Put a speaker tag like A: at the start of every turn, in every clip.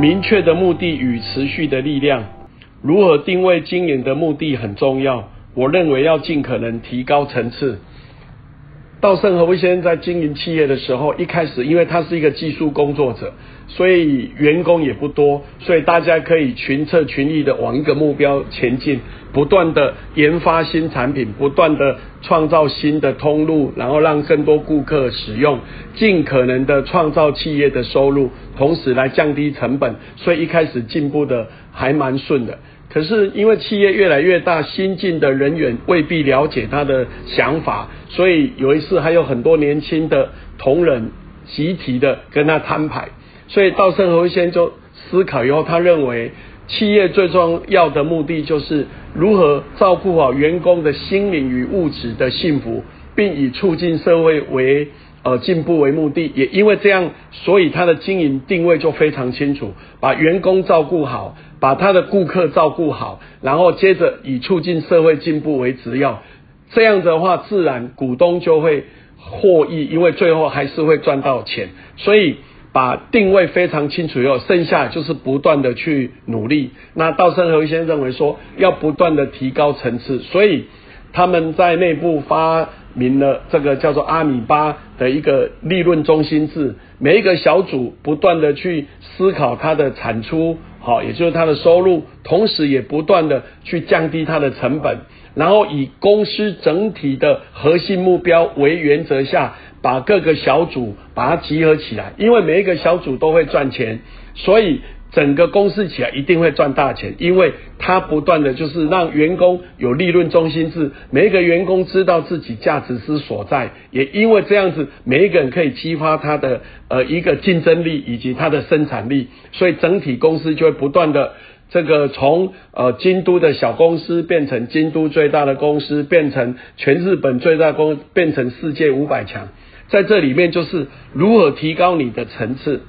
A: 明确的目的与持续的力量，如何定位经营的目的很重要。我认为要尽可能提高层次。稻盛和夫先生在经营企业的时候，一开始因为他是一个技术工作者，所以员工也不多，所以大家可以群策群力的往一个目标前进，不断的研发新产品，不断的创造新的通路，然后让更多顾客使用，尽可能的创造企业的收入，同时来降低成本，所以一开始进步的还蛮顺的。可是因为企业越来越大，新进的人员未必了解他的想法，所以有一次还有很多年轻的同仁集体的跟他摊牌，所以稻盛和夫先生就思考以后，他认为企业最重要的目的就是如何照顾好员工的心灵与物质的幸福，并以促进社会为呃进步为目的。也因为这样，所以他的经营定位就非常清楚，把员工照顾好。把他的顾客照顾好，然后接着以促进社会进步为主要，这样的话，自然股东就会获益，因为最后还是会赚到钱。所以把定位非常清楚以后，剩下就是不断的去努力。那稻盛和夫先生认为说，要不断的提高层次，所以他们在内部发明了这个叫做阿米巴的一个利润中心制，每一个小组不断的去思考它的产出。好，也就是它的收入，同时也不断的去降低它的成本，然后以公司整体的核心目标为原则下，把各个小组把它集合起来，因为每一个小组都会赚钱，所以。整个公司起来一定会赚大钱，因为他不断的就是让员工有利润中心制，每一个员工知道自己价值之所在，也因为这样子，每一个人可以激发他的呃一个竞争力以及他的生产力，所以整体公司就会不断的这个从呃京都的小公司变成京都最大的公司，变成全日本最大公，变成世界五百强，在这里面就是如何提高你的层次。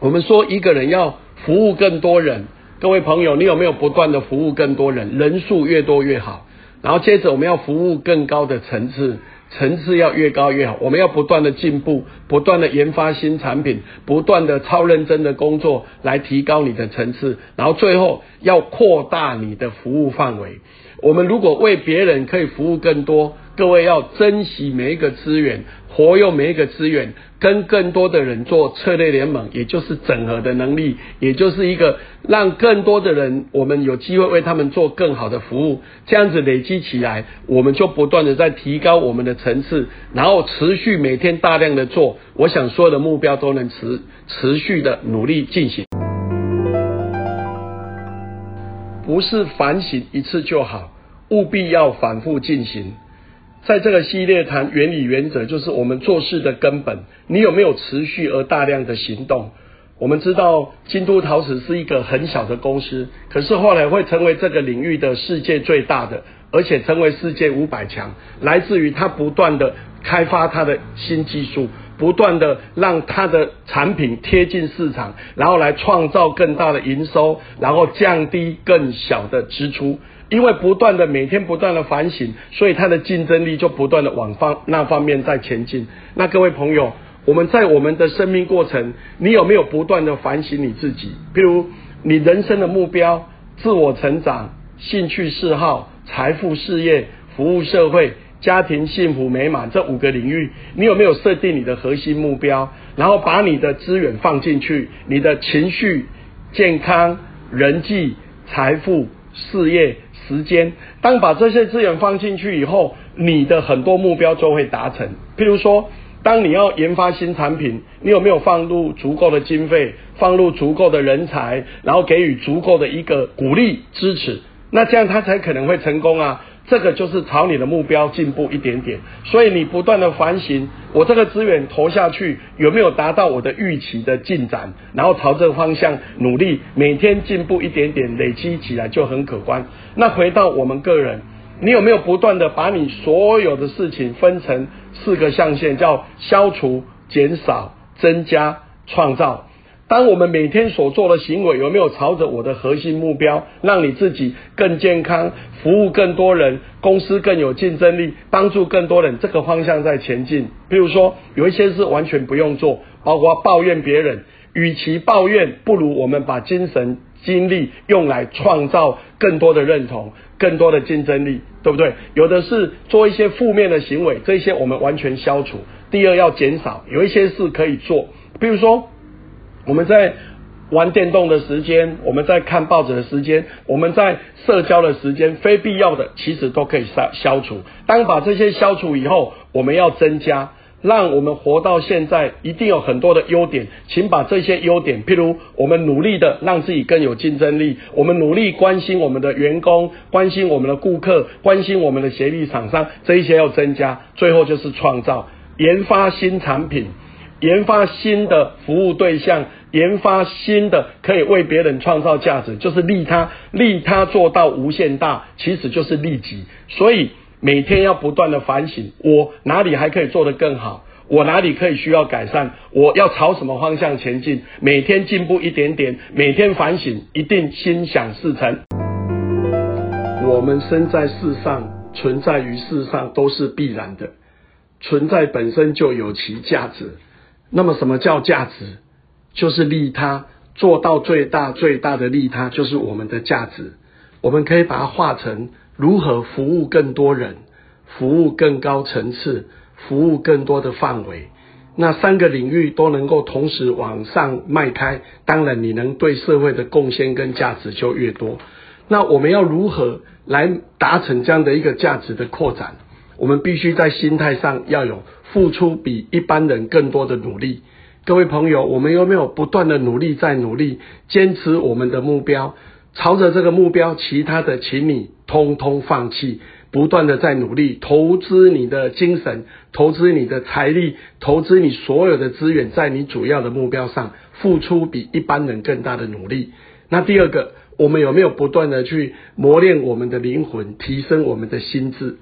A: 我们说一个人要。服务更多人，各位朋友，你有没有不断的服务更多人？人数越多越好。然后接着我们要服务更高的层次，层次要越高越好。我们要不断的进步，不断的研发新产品，不断的超认真的工作来提高你的层次。然后最后要扩大你的服务范围。我们如果为别人可以服务更多，各位要珍惜每一个资源。活用每一个资源，跟更多的人做策略联盟，也就是整合的能力，也就是一个让更多的人，我们有机会为他们做更好的服务，这样子累积起来，我们就不断的在提高我们的层次，然后持续每天大量的做，我想所有的目标都能持持续的努力进行，不是反省一次就好，务必要反复进行。在这个系列谈原理原则，就是我们做事的根本。你有没有持续而大量的行动？我们知道京都陶瓷是一个很小的公司，可是后来会成为这个领域的世界最大的，而且成为世界五百强，来自于它不断的开发它的新技术，不断的让它的产品贴近市场，然后来创造更大的营收，然后降低更小的支出。因为不断的每天不断的反省，所以它的竞争力就不断的往方那方面在前进。那各位朋友，我们在我们的生命过程，你有没有不断的反省你自己？譬如你人生的目标、自我成长、兴趣嗜好、财富事业、服务社会、家庭幸福美满这五个领域，你有没有设定你的核心目标？然后把你的资源放进去，你的情绪、健康、人际、财富、事业。时间，当把这些资源放进去以后，你的很多目标就会达成。譬如说，当你要研发新产品，你有没有放入足够的经费，放入足够的人才，然后给予足够的一个鼓励支持？那这样它才可能会成功啊。这个就是朝你的目标进步一点点，所以你不断的反省，我这个资源投下去有没有达到我的预期的进展，然后朝这个方向努力，每天进步一点点，累积起来就很可观。那回到我们个人，你有没有不断的把你所有的事情分成四个象限，叫消除、减少、增加、创造？当我们每天所做的行为有没有朝着我的核心目标，让你自己更健康，服务更多人，公司更有竞争力，帮助更多人，这个方向在前进。比如说，有一些是完全不用做，包括抱怨别人、与其抱怨，不如我们把精神精力用来创造更多的认同、更多的竞争力，对不对？有的是做一些负面的行为，这些我们完全消除。第二要减少，有一些事可以做，比如说我们在。玩电动的时间，我们在看报纸的时间，我们在社交的时间，非必要的其实都可以消消除。当把这些消除以后，我们要增加，让我们活到现在一定有很多的优点，请把这些优点，譬如我们努力的让自己更有竞争力，我们努力关心我们的员工，关心我们的顾客，关心我们的协力厂商，这一些要增加。最后就是创造、研发新产品。研发新的服务对象，研发新的可以为别人创造价值，就是利他，利他做到无限大，其实就是利己。所以每天要不断的反省，我哪里还可以做得更好？我哪里可以需要改善？我要朝什么方向前进？每天进步一点点，每天反省，一定心想事成。我们生在世上，存在于世上都是必然的，存在本身就有其价值。那么，什么叫价值？就是利他，做到最大最大的利他，就是我们的价值。我们可以把它化成如何服务更多人，服务更高层次，服务更多的范围。那三个领域都能够同时往上迈开，当然你能对社会的贡献跟价值就越多。那我们要如何来达成这样的一个价值的扩展？我们必须在心态上要有。付出比一般人更多的努力，各位朋友，我们有没有不断的努力在努力，坚持我们的目标，朝着这个目标，其他的请你通通放弃，不断的在努力，投资你的精神，投资你的财力，投资你所有的资源，在你主要的目标上，付出比一般人更大的努力。那第二个，我们有没有不断的去磨练我们的灵魂，提升我们的心智？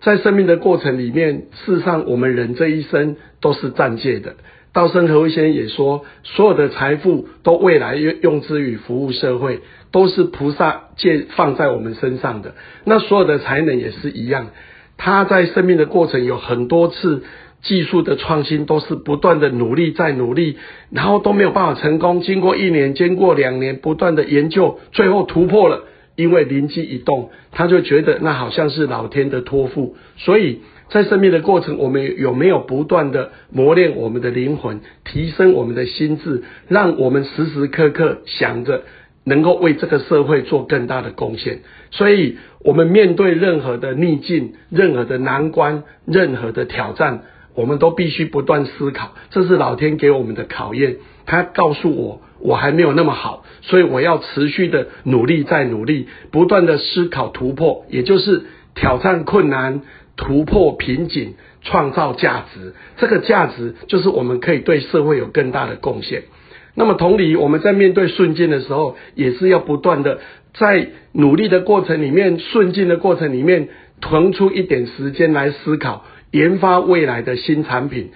A: 在生命的过程里面，事实上，我们人这一生都是暂借的。道生和先生也说，所有的财富都未来用用之于服务社会，都是菩萨借放在我们身上的。那所有的才能也是一样，他在生命的过程有很多次技术的创新，都是不断的努力再努力，然后都没有办法成功。经过一年，经过两年，不断的研究，最后突破了。因为灵机一动，他就觉得那好像是老天的托付，所以在生命的过程，我们有没有不断的磨练我们的灵魂，提升我们的心智，让我们时时刻刻想着能够为这个社会做更大的贡献。所以，我们面对任何的逆境、任何的难关、任何的挑战，我们都必须不断思考，这是老天给我们的考验。他告诉我。我还没有那么好，所以我要持续的努力，再努力，不断的思考突破，也就是挑战困难、突破瓶颈、创造价值。这个价值就是我们可以对社会有更大的贡献。那么同理，我们在面对顺境的时候，也是要不断的在努力的过程里面、顺境的过程里面，腾出一点时间来思考，研发未来的新产品。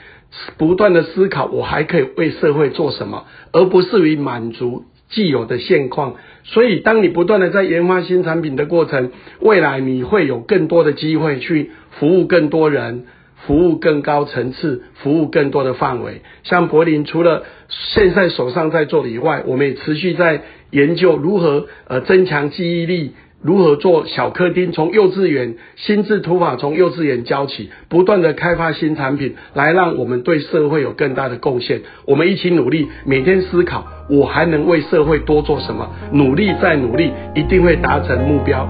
A: 不断的思考，我还可以为社会做什么，而不是于满足既有的现况。所以，当你不断的在研发新产品的过程，未来你会有更多的机会去服务更多人，服务更高层次，服务更多的范围。像柏林，除了现在手上在做的以外，我们也持续在研究如何呃增强记忆力。如何做小客厅？从幼稚园心智图法从幼稚园教起，不断的开发新产品，来让我们对社会有更大的贡献。我们一起努力，每天思考，我还能为社会多做什么？努力再努力，一定会达成目标。